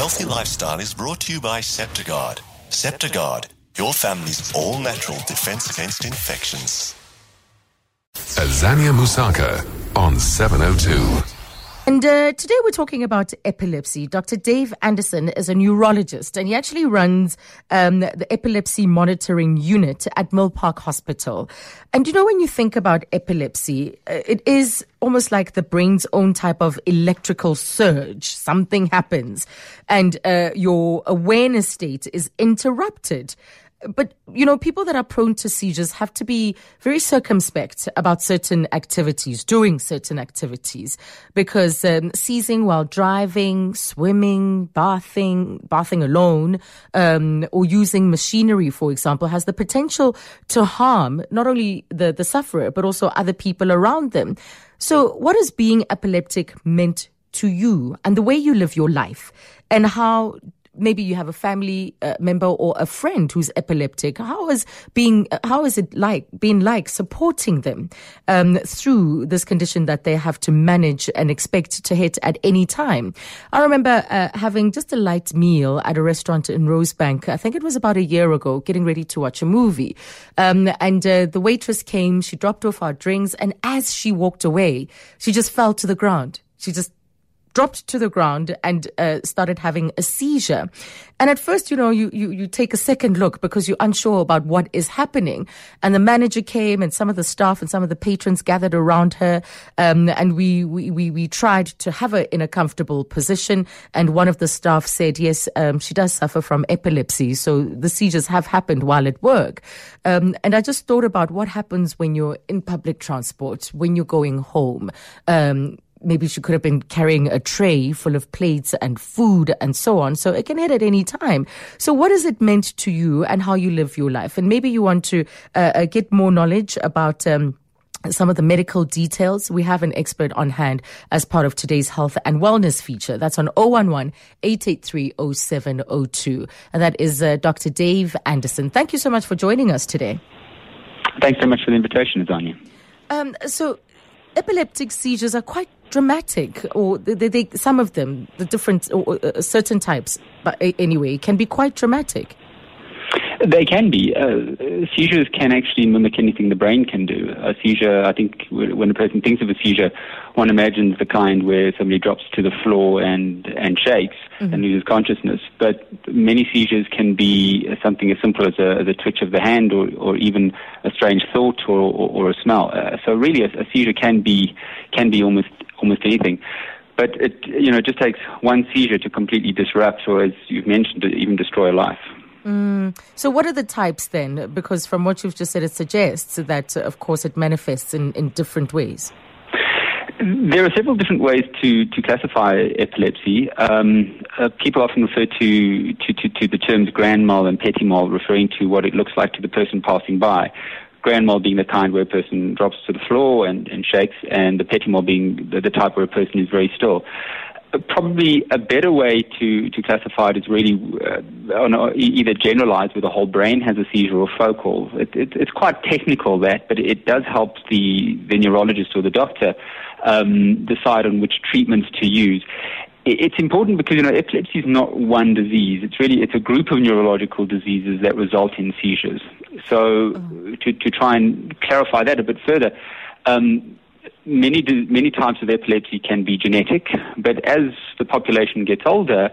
healthy lifestyle is brought to you by Septogard. Septogard, your family's all natural defense against infections. Azania Mosaka on 702. And uh, today we're talking about epilepsy. Dr. Dave Anderson is a neurologist and he actually runs um, the epilepsy monitoring unit at Milpark Hospital. And you know, when you think about epilepsy, uh, it is almost like the brain's own type of electrical surge. Something happens and uh, your awareness state is interrupted but you know, people that are prone to seizures have to be very circumspect about certain activities, doing certain activities, because um, seizing while driving, swimming, bathing, bathing alone, um, or using machinery, for example, has the potential to harm not only the the sufferer but also other people around them. So, what is being epileptic meant to you and the way you live your life, and how maybe you have a family uh, member or a friend who's epileptic. How is being, uh, how is it like, being like supporting them um, through this condition that they have to manage and expect to hit at any time? I remember uh, having just a light meal at a restaurant in Rosebank. I think it was about a year ago, getting ready to watch a movie. Um, and uh, the waitress came, she dropped off our drinks, and as she walked away, she just fell to the ground. She just dropped to the ground and uh, started having a seizure. And at first, you know, you, you, you take a second look because you're unsure about what is happening. And the manager came and some of the staff and some of the patrons gathered around her. Um, and we, we, we, we, tried to have her in a comfortable position. And one of the staff said, yes, um, she does suffer from epilepsy. So the seizures have happened while at work. Um, and I just thought about what happens when you're in public transport, when you're going home um, maybe she could have been carrying a tray full of plates and food and so on. So it can hit at any time. So what has it meant to you and how you live your life? And maybe you want to uh, uh get more knowledge about. Um, some of the medical details. We have an expert on hand as part of today's health and wellness feature. That's on 011 883 0702. And that is uh, Dr. Dave Anderson. Thank you so much for joining us today. Thanks so much for the invitation, Azania. Um, so, epileptic seizures are quite dramatic, or they, they, some of them, the different, or, uh, certain types, but anyway, can be quite dramatic. They can be. Uh, seizures can actually mimic anything the brain can do. A seizure, I think, when a person thinks of a seizure, one imagines the kind where somebody drops to the floor and, and shakes mm-hmm. and loses consciousness. But many seizures can be something as simple as a, as a twitch of the hand or, or even a strange thought or, or, or a smell. Uh, so really, a, a seizure can be can be almost almost anything but it you know it just takes one seizure to completely disrupt or as you've mentioned to even destroy a life Mm. So, what are the types then? Because from what you've just said, it suggests that, uh, of course, it manifests in, in different ways. There are several different ways to, to classify epilepsy. Um, uh, people often refer to, to, to, to, the terms grand mal and petit mal, referring to what it looks like to the person passing by. Grand mal being the kind where a person drops to the floor and, and shakes, and the petit mal being the, the type where a person is very still probably a better way to, to classify it is really uh, either generalized where the whole brain has a seizure or focal. It, it, it's quite technical that, but it does help the, the neurologist or the doctor um, decide on which treatments to use. It's important because you know epilepsy is not one disease. It's really it's a group of neurological diseases that result in seizures. So oh. to to try and clarify that a bit further, um, many many types of epilepsy can be genetic, but as the population gets older,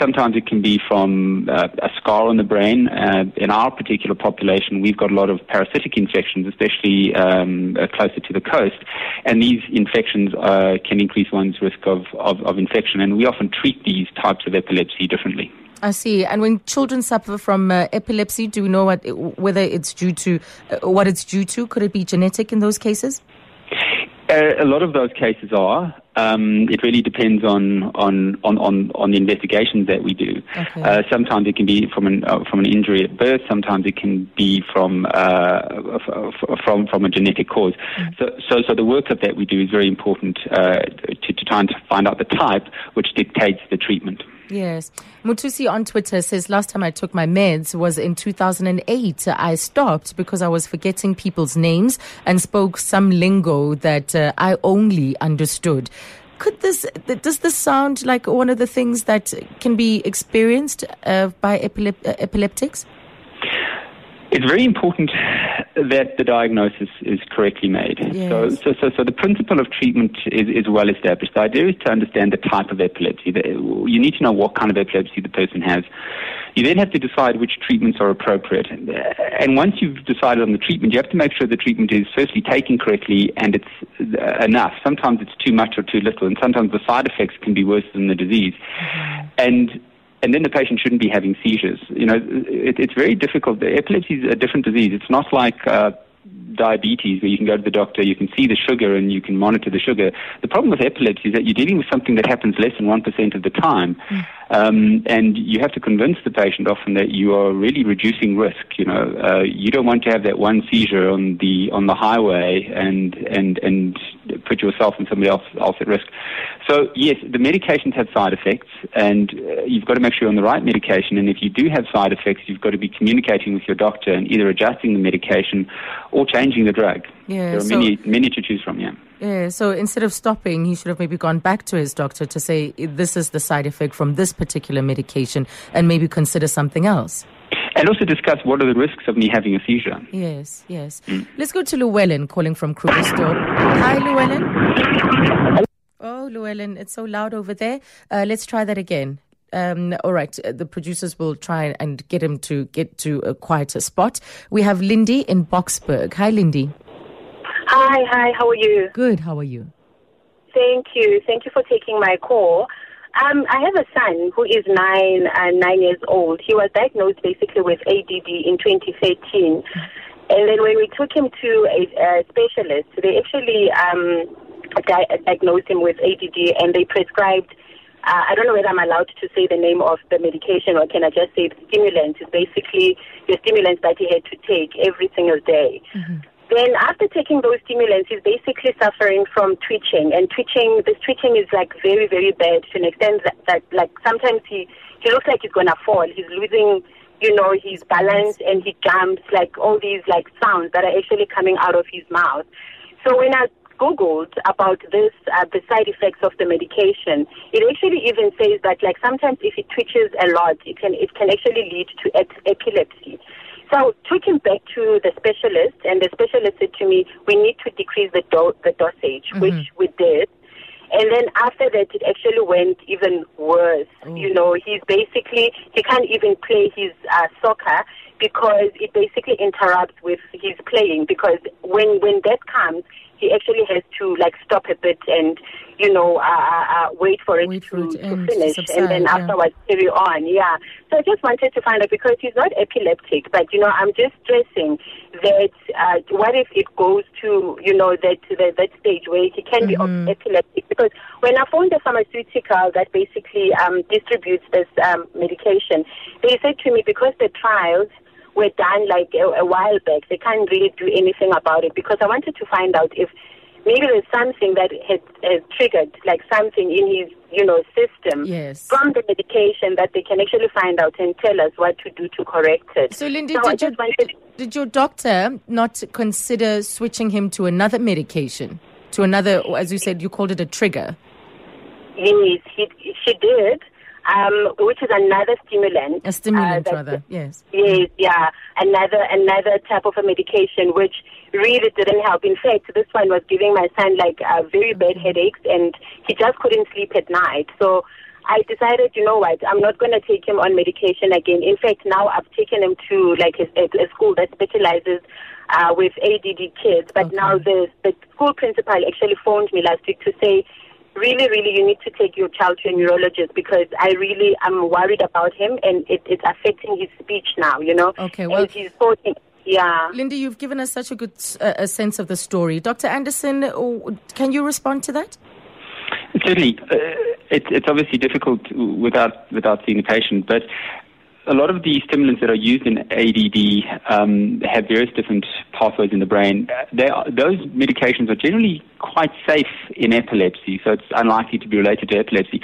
sometimes it can be from uh, a scar on the brain. Uh, in our particular population, we've got a lot of parasitic infections, especially um, uh, closer to the coast, and these infections uh, can increase one's risk of, of, of infection. And we often treat these types of epilepsy differently. I see. And when children suffer from uh, epilepsy, do we know what, whether it's due to uh, what it's due to? Could it be genetic in those cases? A lot of those cases are. Um, it really depends on, on, on, on, on the investigations that we do. Okay. Uh, sometimes it can be from an, uh, from an injury at birth. Sometimes it can be from, uh, from, from a genetic cause. Mm. So, so, so the workup that we do is very important uh, to, to try and find out the type which dictates the treatment. Yes. Mutusi on Twitter says last time I took my meds was in 2008. I stopped because I was forgetting people's names and spoke some lingo that uh, I only understood. could this does this sound like one of the things that can be experienced uh, by epilep- uh, epileptics? It's very important that the diagnosis is correctly made. Yes. So, so, so, so the principle of treatment is, is well established. The idea is to understand the type of epilepsy. You need to know what kind of epilepsy the person has. You then have to decide which treatments are appropriate. And once you've decided on the treatment, you have to make sure the treatment is firstly taken correctly and it's enough. Sometimes it's too much or too little, and sometimes the side effects can be worse than the disease. Mm-hmm. And and then the patient shouldn't be having seizures. You know, it, it's very difficult. Epilepsy is a different disease. It's not like uh, diabetes where you can go to the doctor, you can see the sugar, and you can monitor the sugar. The problem with epilepsy is that you're dealing with something that happens less than 1% of the time. Mm. Um, and you have to convince the patient often that you are really reducing risk. You know, uh, you don't want to have that one seizure on the on the highway and and and put yourself and somebody else else at risk. So yes, the medications have side effects, and uh, you've got to make sure you're on the right medication. And if you do have side effects, you've got to be communicating with your doctor and either adjusting the medication or changing the drug. Yeah, there are so many many to choose from. Yeah. Yeah, so instead of stopping, he should have maybe gone back to his doctor to say, this is the side effect from this particular medication, and maybe consider something else. And also discuss what are the risks of me having a seizure. Yes, yes. Mm. Let's go to Llewellyn calling from Krugersdorp. Hi, Llewellyn. Oh, Llewellyn, it's so loud over there. Uh, let's try that again. Um, all right, uh, the producers will try and get him to get to a quieter spot. We have Lindy in Boksburg. Hi, Lindy. Hi, hi, how are you? Good, how are you? Thank you. Thank you for taking my call. Um, I have a son who is nine and uh, nine years old. He was diagnosed basically with ADD in 2013. And then when we took him to a, a specialist, they actually um, di- diagnosed him with ADD and they prescribed. Uh, I don't know whether I'm allowed to say the name of the medication or can I just say the stimulant. It's basically the stimulant that he had to take every single day. Mm-hmm. Then after taking those stimulants, he's basically suffering from twitching. And twitching, this twitching is like very, very bad to an extent that, that like sometimes he, he looks like he's going to fall. He's losing, you know, his balance and he jumps, like all these like sounds that are actually coming out of his mouth. So when I Googled about this, uh, the side effects of the medication, it actually even says that like sometimes if it twitches a lot, it can, it can actually lead to ep- epilepsy. So I took him back to the specialist, and the specialist said to me, "We need to decrease the do- the dosage," mm-hmm. which we did. And then after that, it actually went even worse. Mm. You know, he's basically he can't even play his uh, soccer because it basically interrupts with his playing. Because when when that comes, he actually has to like stop a bit and you know uh, uh, uh wait for it wait to, for it to finish subside, and then yeah. afterwards carry on yeah so i just wanted to find out because he's not epileptic but you know i'm just stressing that uh, what if it goes to you know that that, that stage where he can mm-hmm. be epileptic because when i found the pharmaceutical that basically um, distributes this um, medication they said to me because the trials were done like a, a while back. They can't really do anything about it because I wanted to find out if maybe there's something that has, has triggered, like something in his, you know, system yes. from the medication that they can actually find out and tell us what to do to correct it. So, Lindy, so did, your, wanted... did your doctor not consider switching him to another medication, to another, as you said, you called it a trigger? Yes, he, she did um, which is another stimulant. A stimulant, uh, rather, yes. Yes, yeah, another another type of a medication which really didn't help. In fact, this one was giving my son like uh, very bad headaches, and he just couldn't sleep at night. So. I decided, you know what, I'm not going to take him on medication again. In fact, now I've taken him to like a, a school that specializes uh, with ADD kids. But Okay. now the the school principal actually phoned me last week to say really, really, you need to take your child to a neurologist because I really am worried about him and it, it's affecting his speech now, you know. Okay, well- And he's talking, yeah. Lindy, you've given us such a good uh, a sense of the story. Dr. Anderson, uh, can you respond to that? Certainly, uh, it's it's obviously difficult without without seeing the patient, but a lot of the stimulants that are used in ADD um, have various different pathways in the brain. They are, those medications are generally quite safe in epilepsy, so it's unlikely to be related to epilepsy.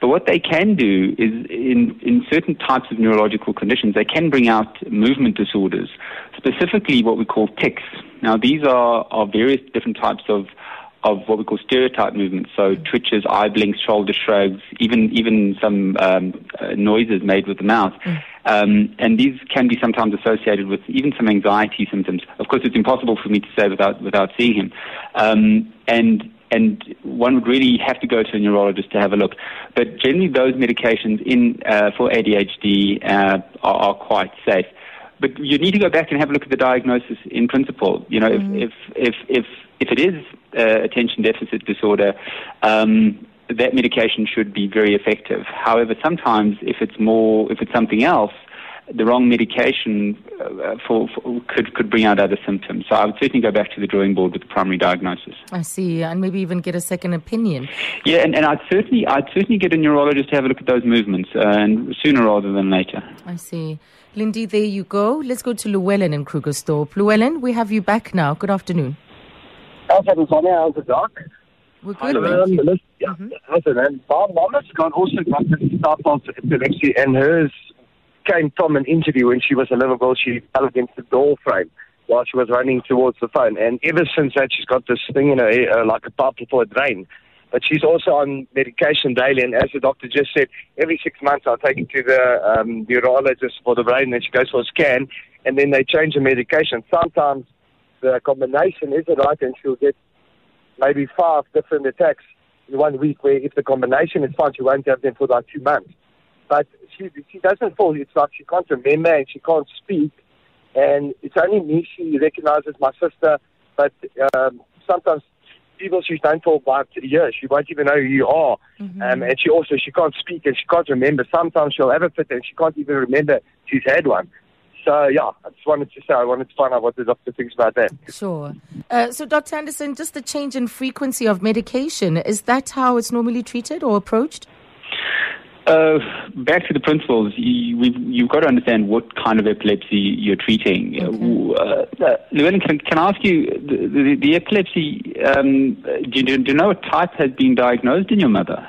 But what they can do is, in, in certain types of neurological conditions, they can bring out movement disorders, specifically what we call tics. Now, these are, are various different types of of what we call stereotype movements, so twitches, eye blinks, shoulder shrugs, even even some um, uh, noises made with the mouth. Um, and these can be sometimes associated with even some anxiety symptoms. Of course, it's impossible for me to say without without seeing him. Um, and and one would really have to go to a neurologist to have a look. But generally, those medications in uh, for ADHD uh, are, are quite safe. But you need to go back and have a look at the diagnosis in principle. You know, Mm. if, if, if, if, if it is uh, attention deficit disorder, um, that medication should be very effective. However, sometimes if it's more, if it's something else, the wrong medication uh, for, for could could bring out other symptoms. So I would certainly go back to the drawing board with the primary diagnosis. I see, and maybe even get a second opinion. Yeah, and, and I'd certainly I'd certainly get a neurologist to have a look at those movements, uh, and sooner rather than later. I see. Lindy, there you go. Let's go to Llewellyn in Krugersdorp. Llewellyn, we have you back now. Good afternoon. How's it, Sonia? How's the doc? We're good, Llewellyn. thank you. listen, yeah, listen, and my mom has got also got this type of epilepsy, and hers came from an interview when she was a little girl. She fell against the door frame while she was running towards the phone, and ever since that, she's got this thing in her ear, uh, like a pump for a drain. But she's also on medication daily, and as the doctor just said, every six months I'll take her to the um, neurologist for the brain, and she goes for a scan, and then they change the medication. Sometimes the combination isn't right, and she'll get maybe five different attacks in one week where if the combination is fine, she won't have them for like two months. But she she doesn't fall. It's like she can't remember and she can't speak. And it's only me she recognizes my sister. But um, sometimes people she don't talk about years. She won't even know who you are. Um, and she also she can't speak and she can't remember. Sometimes she'll have a fit and she can't even remember she's had one. So yeah, I just wanted to say I wanted to find out what the doctor thinks about that. Sure. Uh, so, Dr. Anderson, just the change in frequency of medication, is that how it's normally treated or approached? Uh, back to the principles, you, we've, you've got to understand what kind of epilepsy you're treating. Uh, uh, Llewellyn, can, can I ask you, the, the, the epilepsy, um, do, you, do you know what type has been diagnosed in your mother?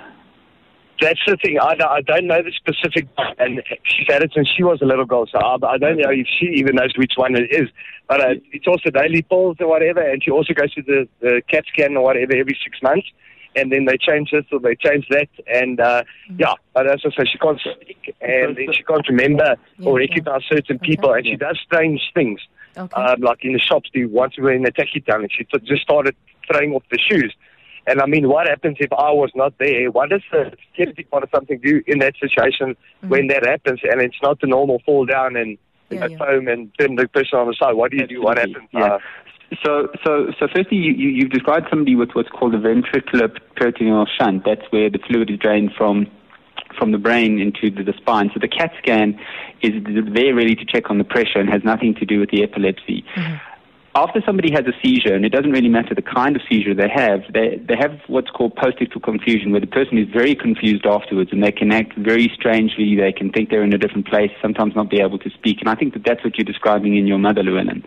That's the thing. I, don't- I don't know the specific, and she's had it since she was a little girl, so I, I don't know if she even knows which one it is. But uh, it's also daily pills or whatever, and she also goes to the, the CAT scan or whatever every six months, and then they change this or they change that, and uh, yeah. But as I say, she can't speak, and then she can't remember Yeah, or yeah. recognize certain people, and she does strange things. Okay. Um, like in the shops, we once we were in the taxi town, and she t- just started throwing off the shoes. And I mean, what happens if I was not there? What does the security part of something do in that situation when that happens? And it's not the normal fall down and Yeah, at yeah. home and turn the person on the side. What do you do? What happens? Yeah. Uh, So, so, so firstly, you, you, you've described somebody with what's called a ventricular peritoneal shunt. That's where the fluid is drained from from the brain into the, the spine. So the CAT scan is there really to check on the pressure and has nothing to do with the epilepsy. Mm-hmm. After somebody has a seizure, and it doesn't really matter the kind of seizure they have, they, they have what's called post-ictal confusion, where the person is very confused afterwards and they can act very strangely. They can think they're in a different place, sometimes not be able to speak. And I think that that's what you're describing in your mother, Llewellyn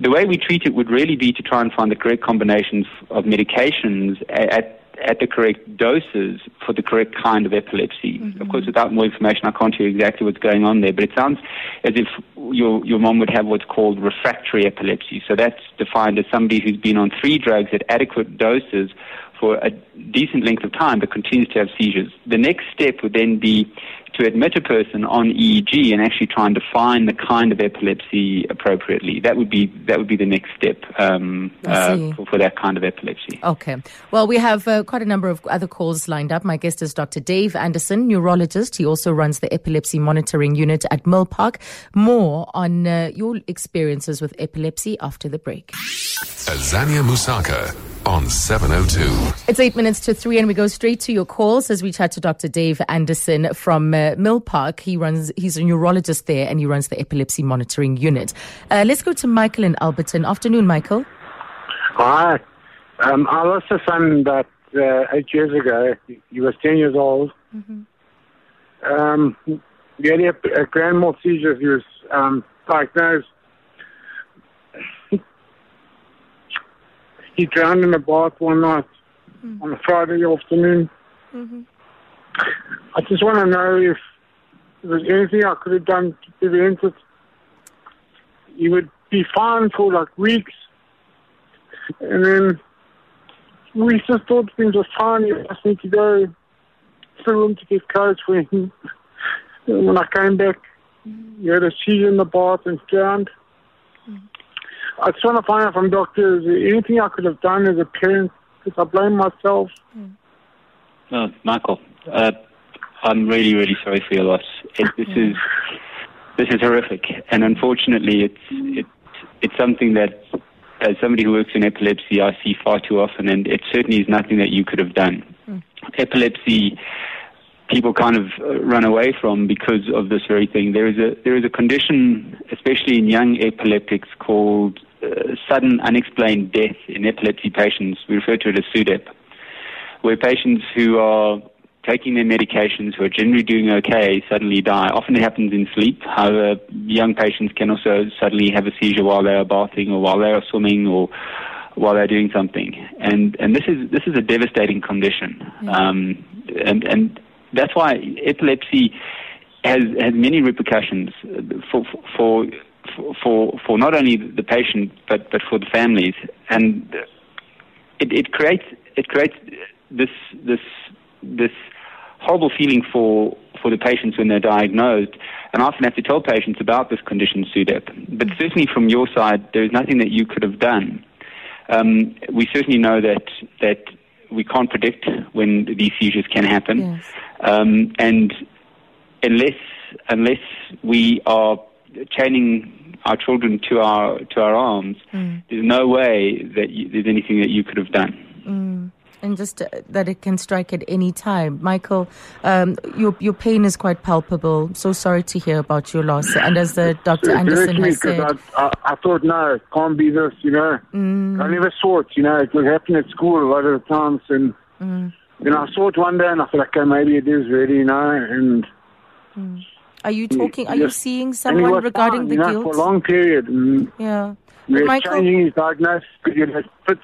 the way we treat it would really be to try and find the correct combinations of medications at at the correct doses for the correct kind of epilepsy. Of mm-hmm. course, without more information, I can't tell you exactly what's going on there. But it sounds as if your your mom would have what's called refractory epilepsy. So that's defined as somebody who's been on three drugs at adequate doses for a decent length of time but continues to have seizures. The next step would then be to admit a person on EEG and actually try and define the kind of epilepsy appropriately. That would be that would be the next step um, uh, for, for that kind of epilepsy. Okay. Well, we have uh, quite a number of other calls lined up. My guest is Dr. Dave Anderson, neurologist. He also runs the epilepsy monitoring unit at Milpark. More on uh, your experiences with epilepsy after the break. Azania Mosaka on 702. It's eight minutes to three, and we go straight to your calls as we chat to Dr. Dave Anderson from uh, Milpark. He runs, he's a neurologist there, and he runs the epilepsy monitoring unit. Uh, let's go to Michael in Alberton. Afternoon, Michael. Hi. Um, I lost a son about uh, eight years ago. He- He was 10 years old. Um, he had a, a grand mal seizure. He was um, diagnosed. He drowned in a bath one night hmm. on a Friday afternoon. Mm-hmm. I just want to know if there was anything I could have done to prevent it. He would be fine for like weeks and then we just thought things were fine. He asked me to go to the room to get coach when, when I came back. He had a seizure in the bath and drowned. I just want to find out from doctors anything I could have done as a parent because I blame myself. Oh, Michael, uh, I'm really, really sorry for your loss. It, this is this is horrific, and unfortunately, it's it's it's something that, as somebody who works in epilepsy, I see far too often, and it certainly is nothing that you could have done. Epilepsy, people kind of uh, run away from because of this very thing. There is a there is a condition, especially in young epileptics, called uh, sudden unexplained death in epilepsy patients. We refer to it as SUDEP, where patients who are taking their medications, who are generally doing okay, suddenly die. Often it happens in sleep. However, young patients can also suddenly have a seizure while they are bathing or while they are swimming or while they're doing something. And and this is this is a devastating condition. Um, and and that's why epilepsy has has many repercussions for for for for, not only the patient but but for the families. And it, it creates it creates this this this horrible feeling for for the patients when they're diagnosed. And I often have to tell patients about this condition, SUDEP. But certainly from your side, there is nothing that you could have done. Um, we certainly know that that we can't predict when these seizures can happen, Yes. um, and unless unless we are chaining our children to our to our arms, there's no way that you, there's anything that you could have done. And just uh, that it can strike at any time. Michael, um, your your pain is quite palpable. So sorry to hear about your loss. And as the Dr. Anderson has said, I, I, I thought, no, it can't be this, you know. I never saw it, you know. It would happen at school a lot of the times. And then I saw it one day and I thought, okay, maybe it is really, you know. And, are you talking? Are you seeing someone regarding the you know, guilt? for a long period. Yeah, Michael, changing his diagnosis fits.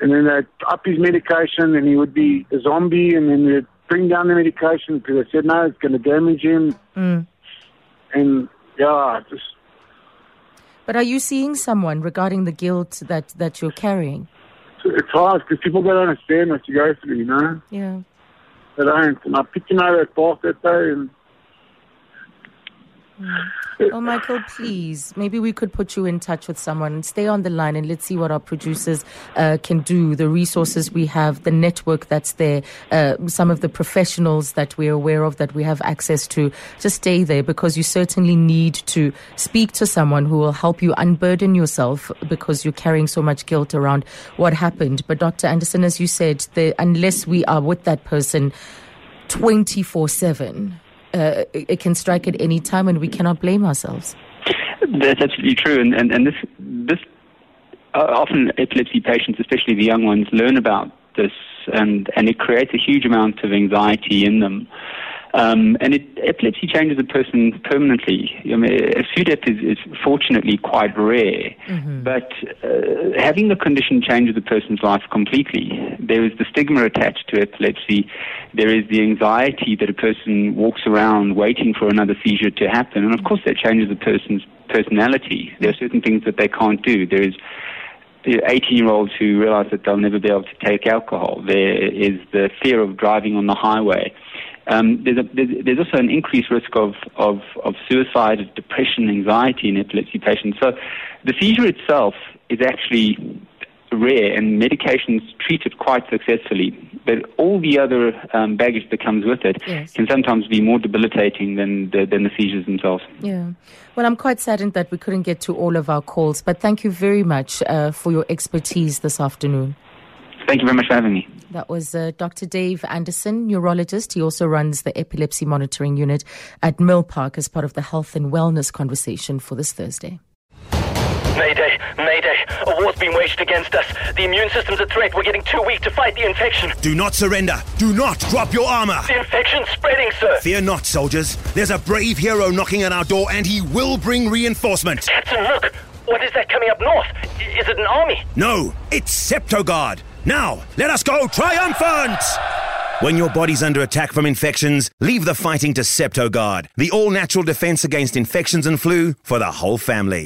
And then they'd up his medication and he would be a zombie and then they'd bring down the medication because they said, no, it's going to damage him. Mm. And, yeah, just but are you seeing someone regarding the guilt that that you're carrying? it's hard because people don't understand what you go through, you know. Yeah. They don't. And I picked him out of that bath that day, and Oh, Michael, please, maybe we could put you in touch with someone and stay on the line and let's see what our producers uh, can do. The resources we have, the network that's there, uh, some of the professionals that we're aware of that we have access to. Just stay there because you certainly need to speak to someone who will help you unburden yourself because you're carrying so much guilt around what happened. But Dr. Anderson, as you said, the, unless we are with that person 24 7, uh, it can strike at any time and we cannot blame ourselves. That's absolutely true, and and, and this this uh, often epilepsy patients, especially the young ones, learn about this, and and it creates a huge amount of anxiety in them. Um, and it, epilepsy changes a person permanently. I mean, SUDEP is, is fortunately quite rare, but uh, having the condition changes a person's life completely. There is the stigma attached to epilepsy. There is the anxiety that a person walks around waiting for another seizure to happen, and of course that changes a person's personality. There are certain things that they can't do. There is 18 year olds who realize that they'll never be able to take alcohol. There is the fear of driving on the highway. Um, there's, a, there's, there's also an increased risk of, of, of suicide, depression, anxiety in epilepsy patients. So the seizure itself is actually rare and medications treat it quite successfully. But all the other um, baggage that comes with it Yes. can sometimes be more debilitating than the, than the seizures themselves. Yeah. Well, I'm quite saddened that we couldn't get to all of our calls, but thank you very much uh, for your expertise this afternoon. Thank you very much for having me. That was uh, Dr. Dave Anderson, neurologist. He also runs the epilepsy monitoring unit at Milpark as part of the health and wellness conversation for this Thursday. Mayday, Mayday. A war's been waged against us. The immune system's a threat. We're getting too weak to fight the infection. Do not surrender. Do not drop your armor. The infection's spreading, sir. Fear not, soldiers. There's a brave hero knocking at our door, and he will bring reinforcement. Captain, look. What is that coming up north? Is it an army? No, it's Septogard. Now, let us go triumphant! When your body's under attack from infections, leave the fighting to Septogard, the all natural defense against infections and flu for the whole family.